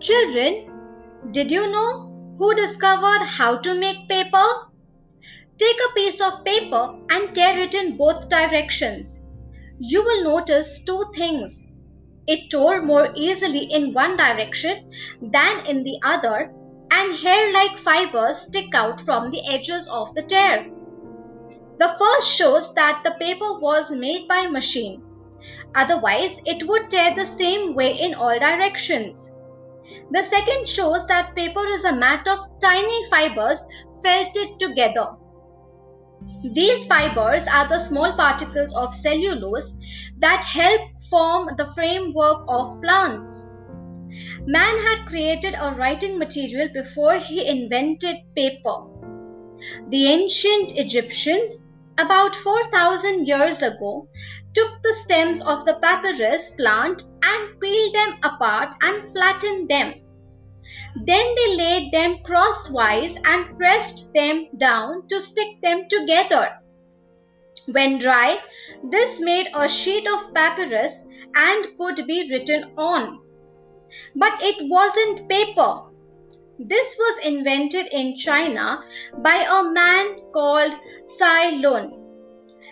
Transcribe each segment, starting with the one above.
Children, did you know who discovered how to make paper? Take a piece of paper and tear it in both directions. You will notice two things. It tore more easily in one direction than in the other, and hair like fibers stick out from the edges of the tear. The first shows that the paper was made by machine. Otherwise, it would tear the same way in all directions. The second shows that paper is a mat of tiny fibers felted together. These fibers are the small particles of cellulose that help form the framework of plants. Man had created a writing material before he invented paper. The ancient Egyptians, about 4000 years ago, took the stems of the papyrus plant and peeled them apart and flattened them. Then they laid them crosswise and pressed them down to stick them together. When dry, this made a sheet of papyrus and could be written on. But it wasn't paper. This was invented in China by a man called Cai Lun.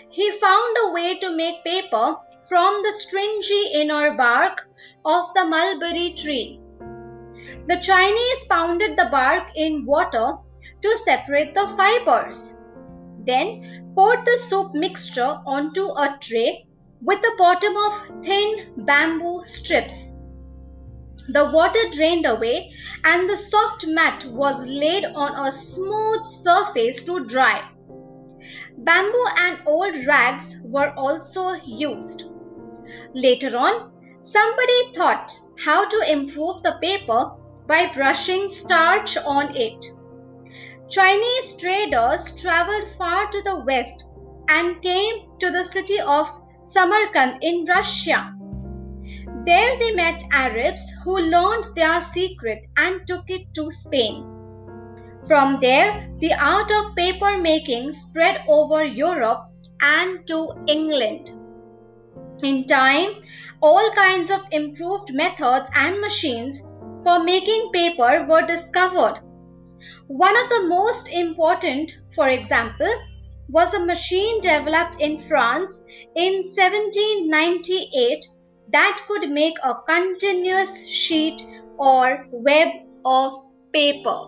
He found a way to make paper from the stringy inner bark of the mulberry tree. The Chinese pounded the bark in water to separate the fibers. Then poured the soup mixture onto a tray with the bottom of thin bamboo strips. The water drained away and the soft mat was laid on a smooth surface to dry. Bamboo and old rags were also used. Later on, somebody thought how to improve the paper by brushing starch on it. Chinese traders traveled far to the west and came to the city of Samarkand in Russia. There they met Arabs who learned their secret and took it to Spain. From there, the art of paper making spread over Europe and to England. In time, all kinds of improved methods and machines for making paper were discovered. One of the most important, for example, was a machine developed in France in 1798 that could make a continuous sheet or web of paper.